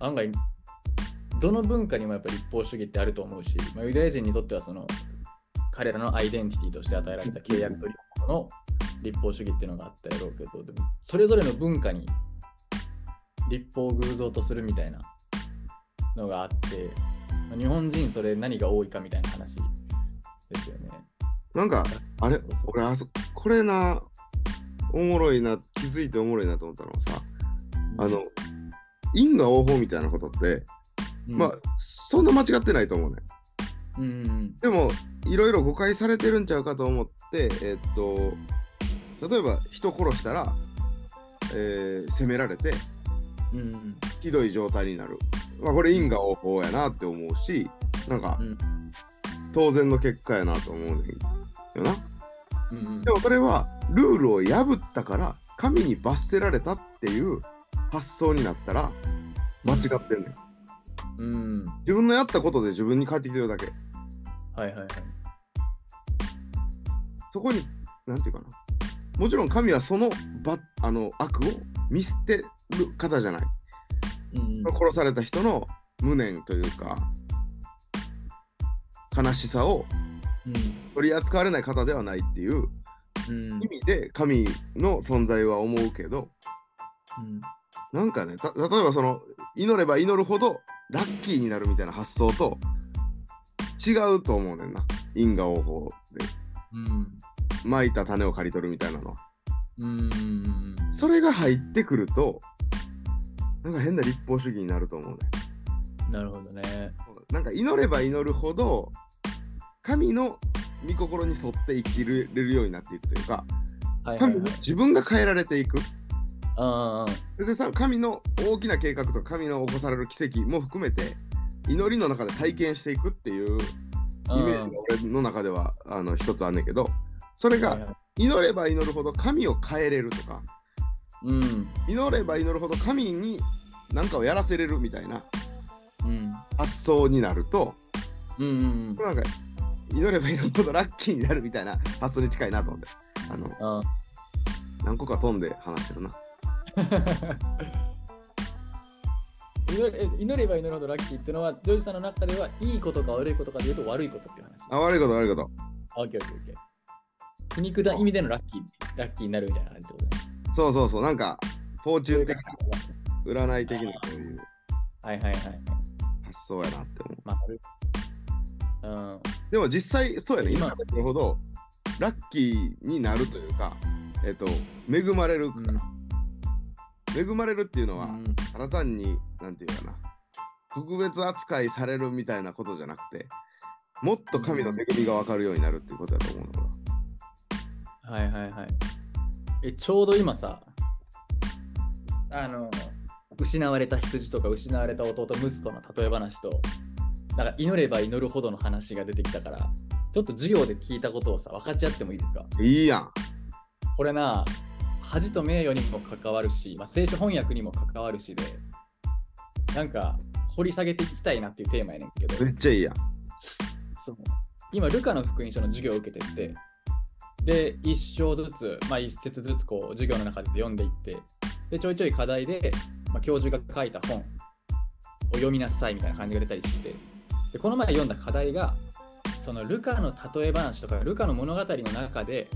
案外どの文化にもやっぱり立法主義ってあると思うし、まあ、ユダヤ人にとってはその彼らのアイデンティティとして与えられた契約というものの立法主義っていうのがあったやろうけどでもそれぞれの文化に立法を偶像とするみたいなのがあって、まあ日本人それ何が多いかみたいな話ですよね。なんか、あれ？俺あそ、これな、おもろいな、気づいておもろいなと思ったのはさ、あの、因果応報みたいなことって、うん、まあ、そんな間違ってないと思うね。うんうんでも、いろいろ誤解されてるんちゃうかと思って、えっと、例えば人殺したら、えー責められて、うんうんひどい状態になる。まあ、これ因果応報やなって思うし、なんか、うん当然の結果やなと思うねんよな。うんうんでもそれはルールを破ったから神に罰せられたっていう発想になったら間違ってんねん。うん自分のやったことで自分に返ってきてるだけ。はいはいはい。そこに、なんていうかな。もちろん神はそのばあの悪を見捨てる方じゃない。うん殺された人の無念というか、悲しさを取り扱われない方ではないっていううん意味で神の存在は思うけど、うんなんかね、た例えばその祈れば祈るほどラッキーになるみたいな発想と違うと思うねんな。因果応報でうん蒔いた種を刈り取るみたいなのは。うんそれが入ってくると、なんか変な立法主義になると思うね。なるほどね。なんか祈れば祈るほど神の御心に沿って生きれるようになっていくというか、はいはいはい。自分が変えられていく。ああそしてさ神の大きな計画とか神の起こされる奇跡も含めて祈りの中で体験していくっていうイメージが俺の中ではあの一つあんねんけどそれが祈れば祈るほど神を変えれるとかうん。祈れば祈るほど神に何かをやらせれるみたいなうん。発想になるとうんうんなんか祈れば祈るほどラッキーになるみたいな発想に近いなと思ってあのあ何個か飛んで話してるな 祈れ祈れば祈るほどラッキーっていうのは、ジョージさんの中ではいいことか悪いことかで言うと悪いことっていう話。あ悪いこと悪いことオッケーオッケーオッケー。皮肉な意味でのラッキー、ラッキーになるみたいな感じってことね。そうそうそうなんかフォーチュン的な占い的なそういうはいはいはい。発想やなって思うまあ、うん。でも実際そうやね今今のほどラッキーになるというかえっ、と恵まれる、うん恵まれるっていうのは、うん。ただ単になんていうかな。特別扱いされるみたいなことじゃなくてもっと神の恵みが分かるようになるっていうことだと思うの。かはいはいはい。え、ちょうど今さ、あの、失われた羊とか失われた弟息子の例え話と、なんか祈れば祈るほどの話が出てきたから、ちょっと授業で聞いたことをさ、分かち合ってもいいですか？いいやん。これな、恥と名誉にも関わるし、まあ、聖書翻訳にも関わるしで、なんか掘り下げていきたいなっていうテーマやねんけど、めっちゃいいやん。そう。今、ルカの福音書の授業を受けてって、で、一章ずつ、まあ、一節ずつこう授業の中で読んでいって、で、ちょいちょい課題で、まあ、教授が書いた本を読みなさいみたいな感じが出たりして、でこの前読んだ課題が、そのルカの例え話とか、ルカの物語の中で、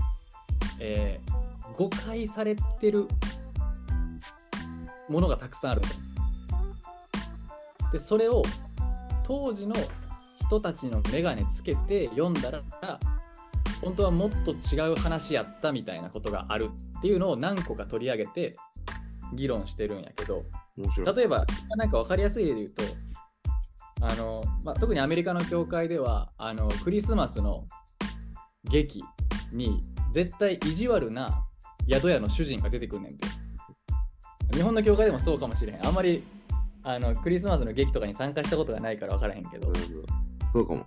えー誤解されてるものがたくさんあると。で、それを当時の人たちの眼鏡つけて読んだら本当はもっと違う話やったみたいなことがあるっていうのを何個か取り上げて議論してるんやけど例えばなんか分かりやすい例で言うとあの、まあ、特にアメリカの教会ではあのクリスマスの劇に絶対意地悪な宿屋の主人が出てくんねんて日本の教会でもそうかもしれへんあんまりあのクリスマスの劇とかに参加したことがないから分からへんけど、そうかも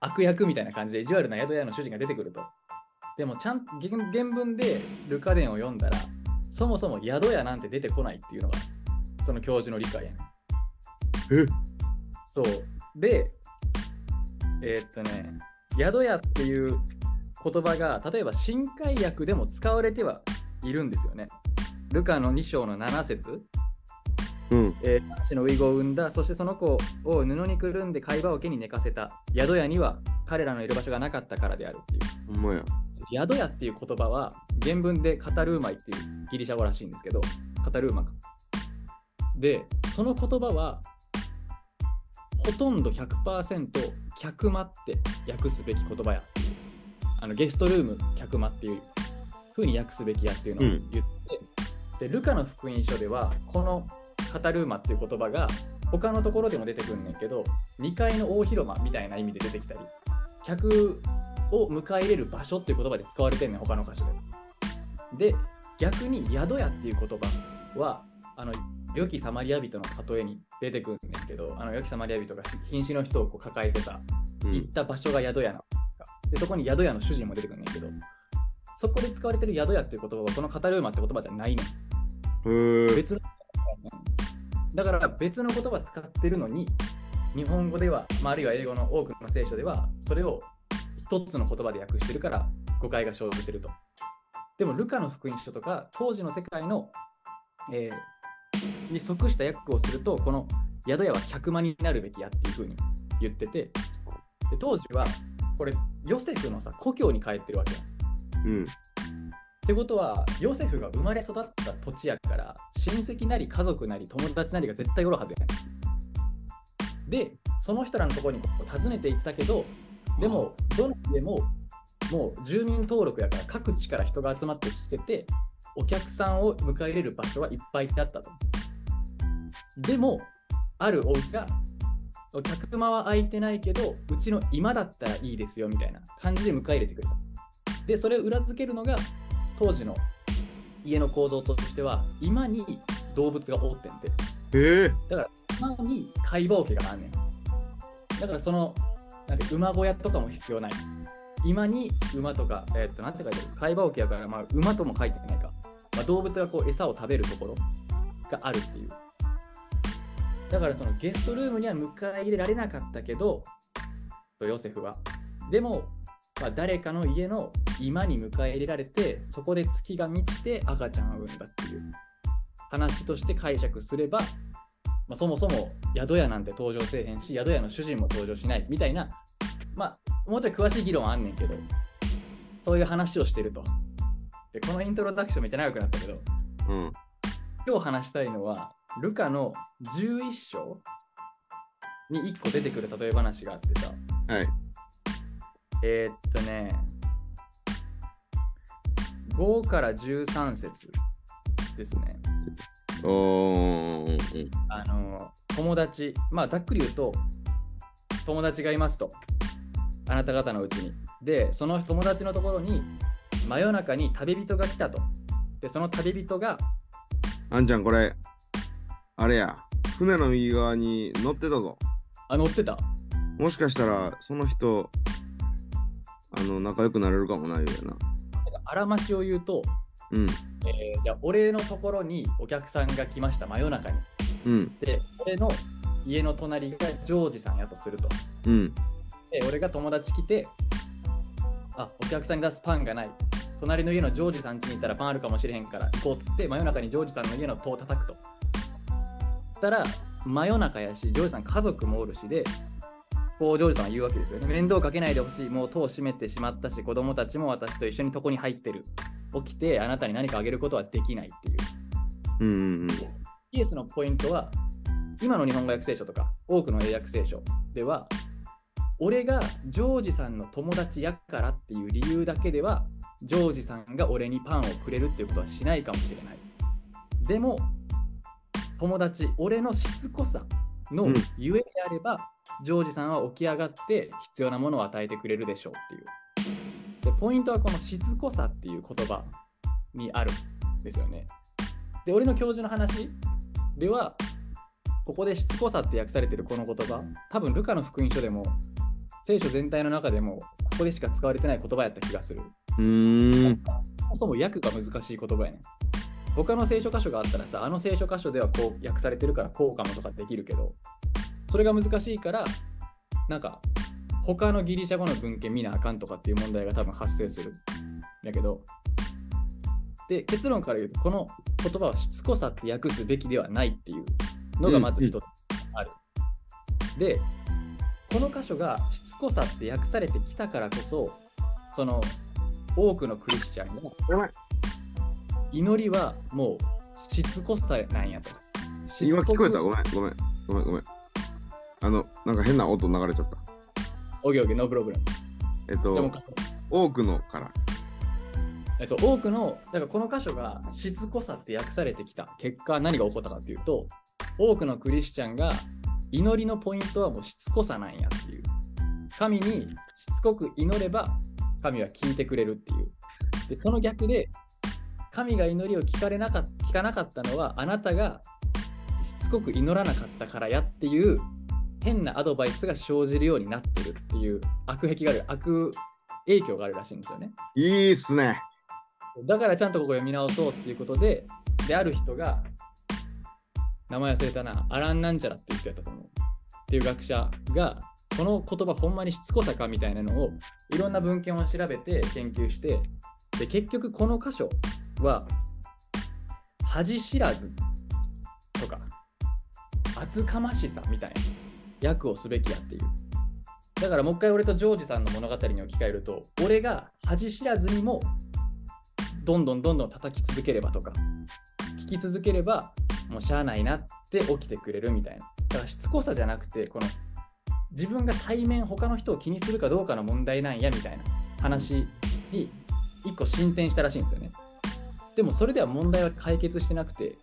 悪役みたいな感じで意地悪な宿屋の主人が出てくると。でもちゃん原原文でルカ伝を読んだらそもそも宿屋なんて出てこないっていうのがその教授の理解やねん。え？そう。で、えーっとね、宿屋っていう言葉が例えば新海訳でも使われてはいるんですよね。ルカの2章の7節うん。えー男子のウイゴを産んだ、そしてその子を布にくるんで貝羽桶に寝かせた。宿屋には彼らのいる場所がなかったからであるっていう。ほんまや。宿屋っていう言葉は原文でカタルーマイっていうギリシャ語らしいんですけど、カタルーマか。で、その言葉はほとんど100%客間って訳すべき言葉やって。あのゲストルーム客間っていう風に訳すべきやっていうのを言って、で、ルカの福音書ではこのカタルーマっていう言葉が他のところでも出てくるんだけど、2階の大広間みたいな意味で出てきたり、客を迎え入れる場所っていう言葉で使われてんねん他の箇所で。で逆に宿屋っていう言葉はあの良きサマリア人の例えに出てくるんだけどあの良きサマリア人が瀕死の人をこう抱えてたうん。行った場所が宿屋なのでそこに宿屋の主人も出てくるんだけどそこで使われてる宿屋っていう言葉はこのカタルーマって言葉じゃないのへえ。別のだから別の言葉使ってるのに日本語では、まあ、あるいは英語の多くの聖書ではそれを一つの言葉で訳してるから誤解が生じしてると。でもルカの福音書とか当時の世界の、えーに即した訳をするとこの宿屋は客間になるべきやっていうふうに言っててで当時はこれヨセフのさ故郷に帰ってるわけ。やうん。ってことはヨセフが生まれ育った土地やから親戚なり家族なり友達なりが絶対おるはずやねん。でその人らのところに訪ねていったけどでもどの家ももう住民登録やから各地から人が集まってきててお客さんを迎え入れる場所はいっぱいあったと。でもあるお家が客間は空いてないけどうちの今だったらいいですよみたいな感じで迎え入れてくれた。でそれを裏付けるのが当時の家の構造としては今に動物がおってんて。へえ。今に貝羽桶があんねん。だからそのなんて馬小屋とかも必要ない。今に馬とか、えーっとなんて書いてある？貝羽桶やから、まあ、馬とも書いてないか、まあ、動物がこう餌を食べるところがあるっていうだからそのゲストルームには迎え入れられなかったけどとヨセフは。でも、まあ、誰かの家の今に迎え入れられてそこで月が満ちて赤ちゃんを産んだっていう。話として解釈すれば、まあ、そもそも宿屋なんて登場せえへんし宿屋の主人も登場しないみたいなまあもうちょい詳しい議論はあんねんけどそういう話をしてると。でこのイントロダクションめっちゃ長くなったけどうん。今日話したいのはルカの11章に1個出てくる例え話があってさ。はい。えーっとね。5から13節ですね。おー。うん。あの友達。まあざっくり言うと友達がいますと。あなた方のうちに。でその友達のところに真夜中に旅人が来たと。でその旅人があんちゃん、これ、あれや。船の右側に乗ってたぞ。あ乗ってた？もしかしたら、その人、あの、仲良くなれるかもないよな。あらましを言うと、うん。えーじゃあ俺のところにお客さんが来ました真夜中にうん。で俺の家の隣がジョージさんやとするとうん。で俺が友達来てあお客さんに出すパンがない隣の家のジョージさん家に行ったらパンあるかもしれへんから行こうっつって真夜中にジョージさんの家の戸を叩くとしたら真夜中やしジョージさん家族もおるしでこうジョージさんは言うわけですよね面倒かけないでほしいもう戸を閉めてしまったし子供たちも私と一緒に床に入ってる起きてあなたに何かあげることはできないっていううん。うん。イエスのポイントは今の日本語訳聖書とか多くの英訳聖書では俺がジョージさんの友達やからっていう理由だけではジョージさんが俺にパンをくれるっていうことはしないかもしれないでも友達俺のしつこさのうん。ゆえであれば、ジョージさんは起き上がって必要なものを与えてくれるでしょうっていう。でポイントはこのしつこさっていう言葉にあるんですよね。で俺の教授の話ではここでしつこさって訳されてるこの言葉多分ルカの福音書でも聖書全体の中でもここでしか使われてない言葉やった気がする。うーん。そもそも訳が難しい言葉やねん他の聖書箇所があったらさあの聖書箇所ではこう訳されてるからこうかもとかできるけどそれが難しいからなんか他のギリシャ語の文献見なあかんとかっていう問題が多分発生するんやけどで結論から言うとこの言葉はしつこさって訳すべきではないっていうのがまず一つある。で、この箇所がしつこさって訳されてきたからこそ、その多くのクリスチャンが祈りはもうしつこさなんやと。し今聞こえた？ごめんごめんごめんごめん。あの、なんか変な音流れちゃった。オッケーオッケー、ノープログラム。えっと、多くのから。えっと、多くの、だからこの箇所がしつこさって訳されてきた結果、何が起こったかっていうと、多くのクリスチャンが祈りのポイントはもうしつこさなんやっていう。神にしつこく祈れば神は聞いてくれるっていう。で、その逆で、神が祈りを聞かれなか聞かなかったのはあなたがしつこく祈らなかったからやっていう変なアドバイスが生じるようになってるっていう悪癖がある、悪影響があるらしいんですよね。いいっすね。だからちゃんとここ読み直そうっていうことで、である人が、名前忘れたな、アラン・なんちゃらっていう人やったと思う。っていう学者が、この言葉ほんまにしつこさかみたいなのをいろんな文献を調べて研究して、で結局この箇所は、恥知らずとか、厚かましさみたいな訳をすべきやっていう。だからもう一回俺とジョージさんの物語に置き換えると、俺が恥知らずにもどんどんどんどん叩き続ければとか聞き続ければもうしゃあないなって起きてくれるみたいなだからしつこさじゃなくてこの自分が対面他の人を気にするかどうかの問題なんやみたいな話に一個進展したらしいんですよねでもそれでは問題は解決してなくて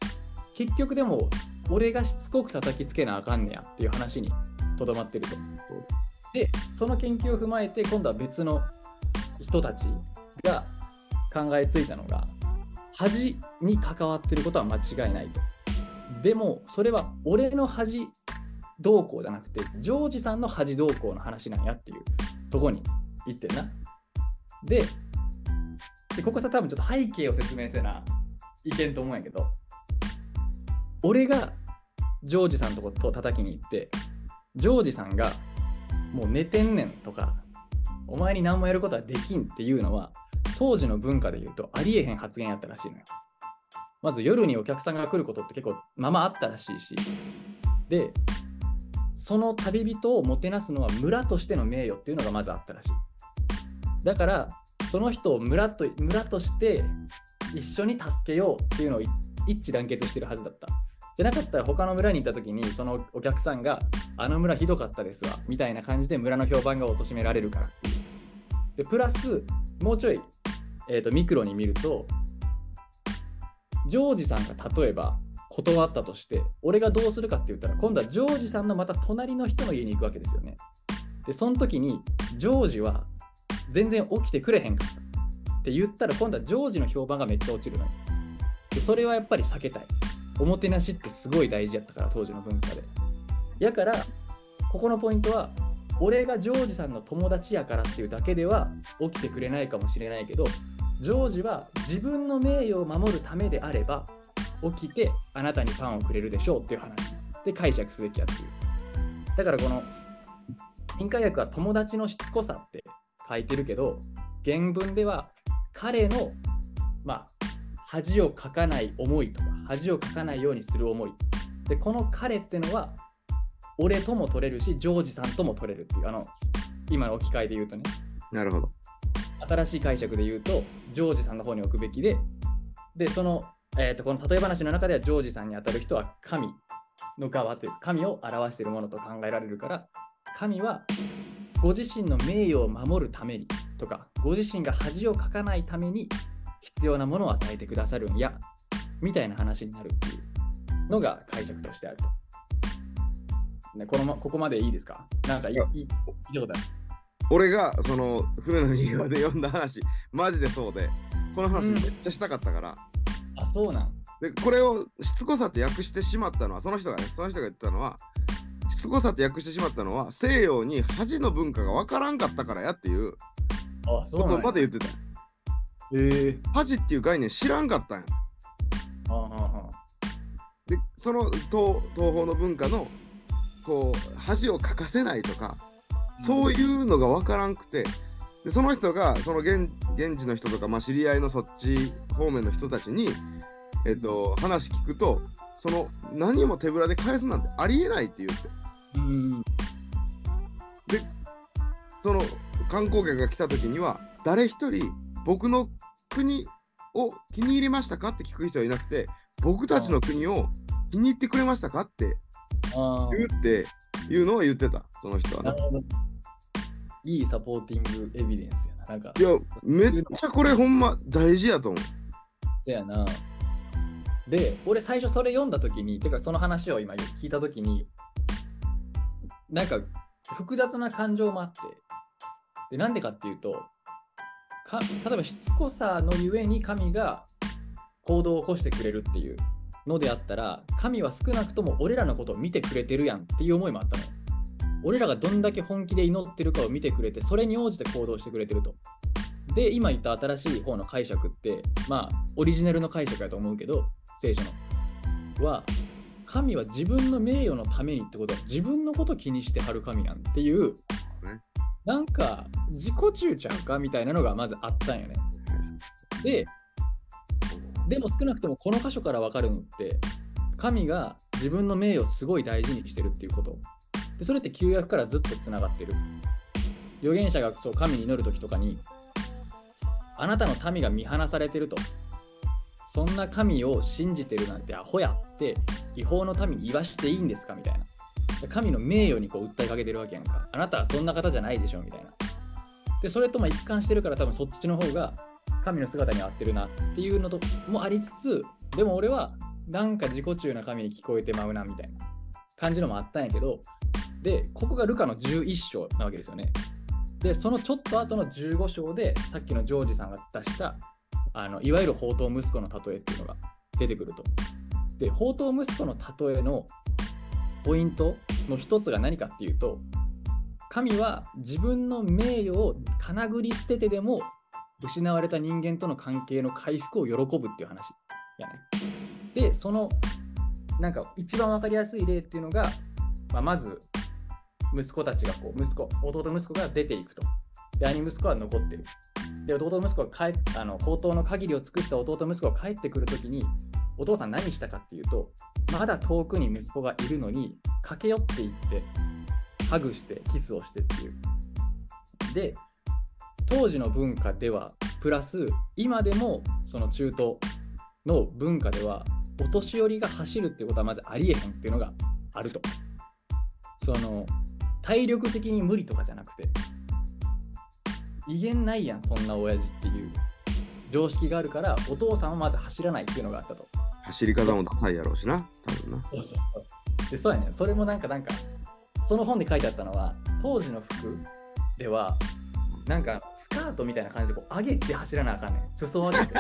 結局でも俺がしつこく叩きつけなあかんねやっていう話にとどまってるとでその研究を踏まえて今度は別の人たちが考えついたのが恥に関わってることは間違いないと。でもそれは俺の恥動向じゃなくてジョージさんの恥動向の話なんやっていうとこに言ってんな。ででここさ多分ちょっと背景を説明せないけんと思うんやけど俺がジョージさんとこと叩きに行ってジョージさんがもう寝てんねんとかお前に何もやることはできんっていうのは当時の文化で言うとありえへん発言やったらしいのよ。まず夜にお客さんが来ることって結構ままあったらしいし。で、その旅人をもてなすのは村としての名誉っていうのがまずあったらしい。だから、その人を村と村として一緒に助けようっていうのを一致団結してるはずだった。じゃなかったら他の村に行った時にそのお客さんがあの村ひどかったですわみたいな感じで村の評判が貶められるから。でプラスもうちょい、えー、とミクロに見るとジョージさんが例えば断ったとして俺がどうするかって言ったら今度はジョージさんのまた隣の人の家に行くわけですよね。でその時にジョージは全然起きてくれへんかったって言ったら今度はジョージの評判がめっちゃ落ちるのよ。でそれはやっぱり避けたい。おもてなしってすごい大事やったから当時の文化で。やからここのポイントは俺がジョージさんの友達やからっていうだけでは起きてくれないかもしれないけどジョージは自分の名誉を守るためであれば起きてあなたにパンをくれるでしょうっていう話で解釈すべきやっていうだからこの印解訳は友達のしつこさって書いてるけど原文では彼のまあ恥をかかない思いとか恥をかかないようにする思いでこの彼ってのは俺とも取れるし、ジョージさんとも取れるっていう、あの、今の置き換えで言うとね、なるほど。新しい解釈で言うと、ジョージさんの方に置くべきで、で、その、えー、とこの例え話の中では、ジョージさんに当たる人は神の側というか、神を表しているものと考えられるから、神はご自身の名誉を守るためにとか、ご自身が恥をかかないために必要なものを与えてくださるんや、みたいな話になるっていうのが解釈としてあると。ね、このまここまでいいですか？なんかいいいやいことだ俺がその船の右側で読んだ話、マジでそうで、この話うん。めっちゃしたかったから、あ、そうなん。でこれをしつこさって訳してしまったのは、その人がね、その人が言ってたのは、しつこさって訳してしまったのは、西洋に恥の文化がわからんかったからやっていうこ。まで言ってたよ。ええ恥っていう概念知らんかったんや。ああで、その東東方の文化のこう恥をかかせないとか、そういうのが分からんくて、でその人がその現現地の人とか、まあ、知り合いのそっち方面の人たちに、えっと話聞くとその何も手ぶらで返すなんてありえないって言ってうん。その観光客が来た時には誰一人僕の国を気に入りましたかって聞く人はいなくて僕たちの国を気に入ってくれましたかってあ言っていうのは言ってたその人あ、はね。いいサポーティングエビデンスやな。なんか、いやめっちゃこれほんま大事やと思うそやな。で、俺最初それ読んだときに、てかその話を今聞いたときに、なんか複雑な感情もあって、で、なんでかっていうと、か例えばしつこさのゆえに神が行動を起こしてくれるっていうのであったら、神は少なくとも俺らのことを見てくれてるやんっていう思いもあったの。俺らがどんだけ本気で祈ってるかを見てくれて、それに応じて行動してくれてると。で、今言った新しい方の解釈って、まあ、オリジナルの解釈だと思うけど、聖書の。は、神は自分の名誉のためにってことは、自分のこと気にしてはる神なんていう、なんか自己中ちゃうかみたいなのがまずあったんよね。で、でも少なくともこの箇所から分かるのって、神が自分の名誉をすごい大事にしてるっていうこと。で、それって旧約からずっとつながってる。預言者がそう神に祈るときとかに、あなたの民が見放されてると。そんな神を信じてるなんてアホやって違法の民に言わしていいんですかみたいな。神の名誉にこう訴えかけてるわけやんか。あなたはそんな方じゃないでしょみたいな。で、それとまあ一貫してるから多分そっちの方が神の姿に合ってるなっていうのともありつつ、でも俺はなんか自己中な神に聞こえてまうなみたいな感じのもあったんやけど、で、ここがルカの11章なわけですよね。で、そのちょっと後の15章で、さっきのジョージさんが出した、あのいわゆる宝刀息子の例えっていうのが出てくると。で、宝刀息子の例えのポイントの一つが何かっていうと、神は自分の名誉をかなぐり捨ててでも失われた人間との関係の回復を喜ぶっていう話やね。で、そのなんか一番わかりやすい例っていうのが、まあ、まず息子たちがこう息子弟息子が出ていくとで兄息子は残ってるで弟息子が帰あの宝刀の限りを尽くした弟息子が帰ってくるときにお父さん何したかっていうとまだ遠くに息子がいるのに駆け寄っていってハグしてキスをしてっていう。で当時の文化ではプラス今でもその中東の文化ではお年寄りが走るっていうことはまずありえへんっていうのがあると。その体力的に無理とかじゃなくて威厳ないやんそんな親父っていう。常識があるからお父さんはまず走らないっていうのがあったと。走り方もダサいやろうしな多分な。そうそうそう。でそうやねそれもなんかなんかその本で書いてあったのは当時の服ではなんかスカートみたいな感じでこう上げて走らなあかんねん。裾を上げて。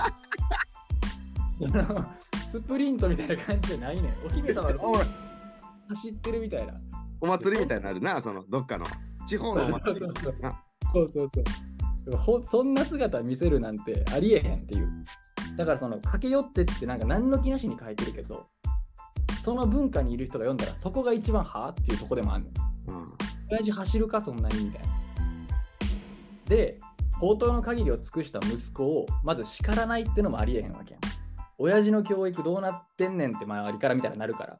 スプリントみたいな感じじゃないねん。お姫様が おい。走ってるみたいな。お祭りみたいになるなそのどっかの。地方のお祭りそうそうそうなそんな姿見せるなんてありえへんっていう。だからその駆け寄ってってなんか何の気なしに書いてるけどその文化にいる人が読んだらそこが一番はあっていうとこでもあるのうん。親父走るかそんなにみたいな。で宝刀の限りを尽くした息子をまず叱らないってのもありえへんわけやん。親父の教育どうなってんねんって周りから見たらなるから。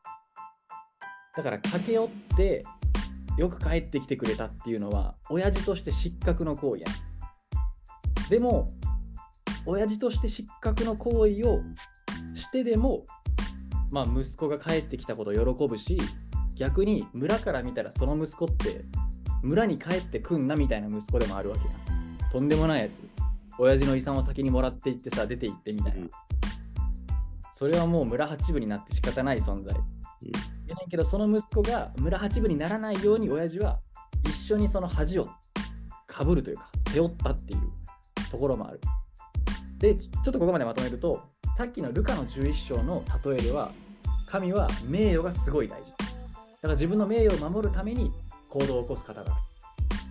だから駆け寄ってよく帰ってきてくれたっていうのは親父として失格の行為やんでも親父として失格の行為をしてでもまあ息子が帰ってきたことを喜ぶし逆に村から見たらその息子って村に帰ってくんなみたいな息子でもあるわけやん。とんでもないやつ。親父の遺産を先にもらっていってさ出て行ってみたいな、うん。それはもう村八部になって仕方ない存在、やねんけどその息子が村八部にならないように親父は一緒にその恥をかぶるというか背負ったっていうところもある。でちょっとここまでまとめるとさっきのルカの11章の例えでは神は名誉がすごい大事。だから自分の名誉を守るために行動を起こす方があ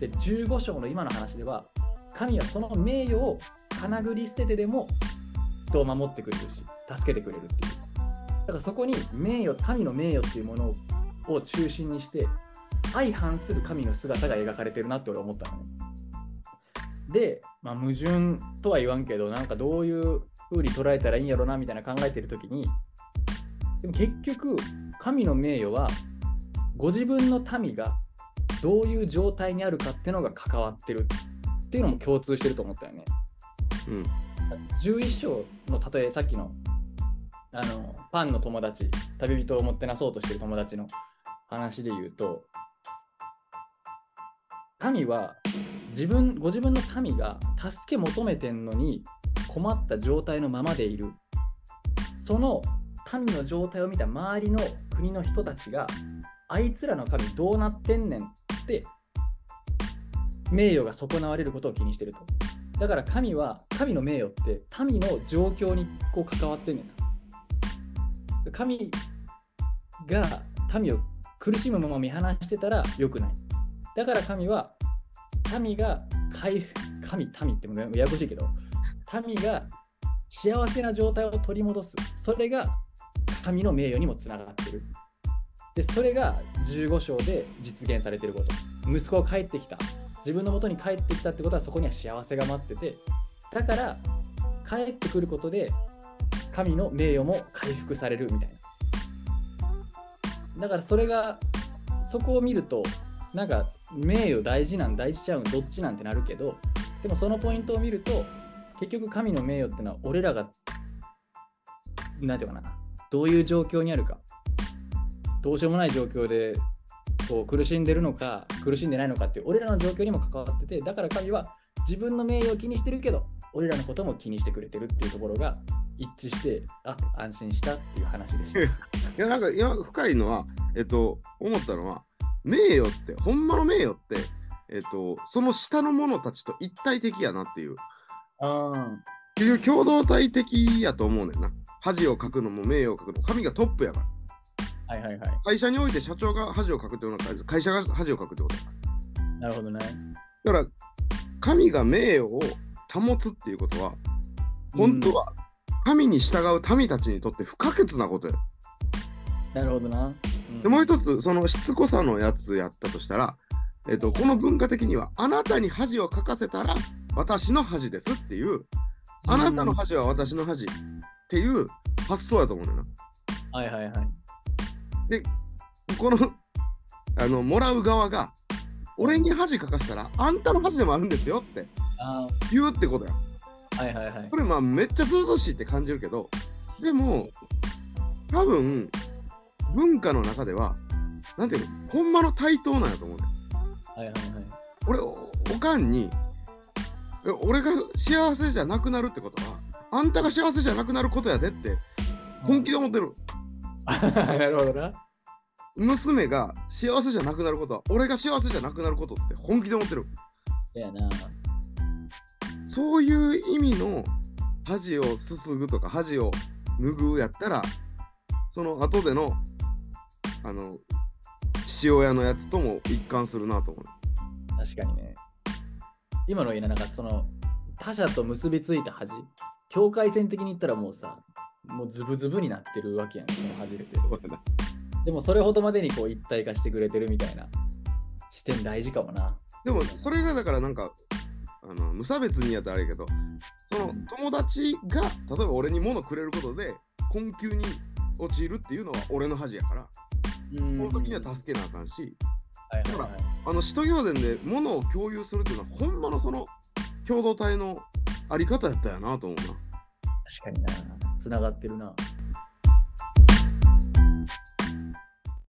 るで15章の今の話では神はその名誉をかなぐり捨ててでも人を守ってくれるし助けてくれるっていう。だからそこに名誉神の名誉っていうものを中心にして相反する神の姿が描かれてるなって俺思ったの。ねで、まあ、矛盾とは言わんけどなんかどういう風に捉えたらいいんやろなみたいな考えてる時にでも結局、神の名誉は、ご自分の民がどういう状態にあるかっていうのが関わってるっていうのも共通してると思ったよね。うん。11章の例えさっきのあのパンの友達旅人をもてなそうとしてる友達の話で言うと神は自分ご自分の民が助け求めてんのに困った状態のままでいるその民の状態を見た周りの国の人たちがあいつらの神どうなってんねんって名誉が損なわれることを気にしてると。だから神は神の名誉って民の状況にこう関わってんねんな。神が民を苦しむまま見放してたら良くない。だから神は民が回復神民ってもややこしいけど民が幸せな状態を取り戻すそれが神の名誉にもつながってる。でそれが15章で実現されてること。息子が帰ってきた。自分の元に帰ってきたってことはそこには幸せが待っててだから帰ってくることで神の名誉も回復されるみたいなだからそれがそこを見るとなんか名誉大事なん大事ちゃうんどっちなんてなるけどでもそのポイントを見ると結局神の名誉ってのは俺らがなんていうかなどういう状況にあるかどうしようもない状況でこう苦しんでるのか苦しんでないのかっていう俺らの状況にも関わっててだから神は自分の名誉を気にしてるけど俺らのことも気にしてくれてるっていうところが一致してあ安心したっていう話でした。いやなんか今深いのはえっと思ったのは名誉ってほんまの名誉ってえっとその下の者たちと一体的やなっていう。うん結局共同体的やと思うねんな。恥をかくのも名誉をかくのも神がトップやから。はいはいはい。会社において社長が恥をかくっていうのは会社が恥をかくってことやから。なるほどね。だから神が名誉を保つっていうことは本当は神に従う民たちにとって不可欠なことや。なるほどな。うんでもう一つそのしつこさのやつやったとしたら、えっと、この文化的にはあなたに恥をかかせたら私の恥ですっていうあなたの恥は私の恥っていう発想やと思うねんな。はいはいはい。このあのもらう側が俺に恥かかせたらあんたの恥でもあるんですよってあ言うってことや。ーはいはいはいこ。れまあめっちゃずうずうしいって感じるけどでも多分文化の中ではなんていうのほんまの対等なんやと思うねん。はいはいはい。俺おおかんにえ俺が幸せじゃなくなるってことはあんたが幸せじゃなくなることやでって本気で思ってる なるほどな。娘が幸せじゃなくなることは俺が幸せじゃなくなることって本気で思ってるそやな。そういう意味の恥をすすぐとか恥を拭うやったらその後でのあの父親のやつとも一貫するなと思う確かにね。今の言いな、なんかその他者と結びついた恥、境界線的に言ったらもうさ、もうズブズブになってるわけやん、その恥って。でもそれほどまでにこう一体化してくれてるみたいな視点大事かもな。でもそれがだからなんかあの無差別にやったらあれやけどその友達が例えば俺に物くれることで困窮に陥るっていうのは俺の恥やからうんその時には助けなあかんしはいはいはいあの使徒行伝で物を共有するっていうのはほんまのその共同体のあり方やったやなと思うな。確かにな。つながってるな。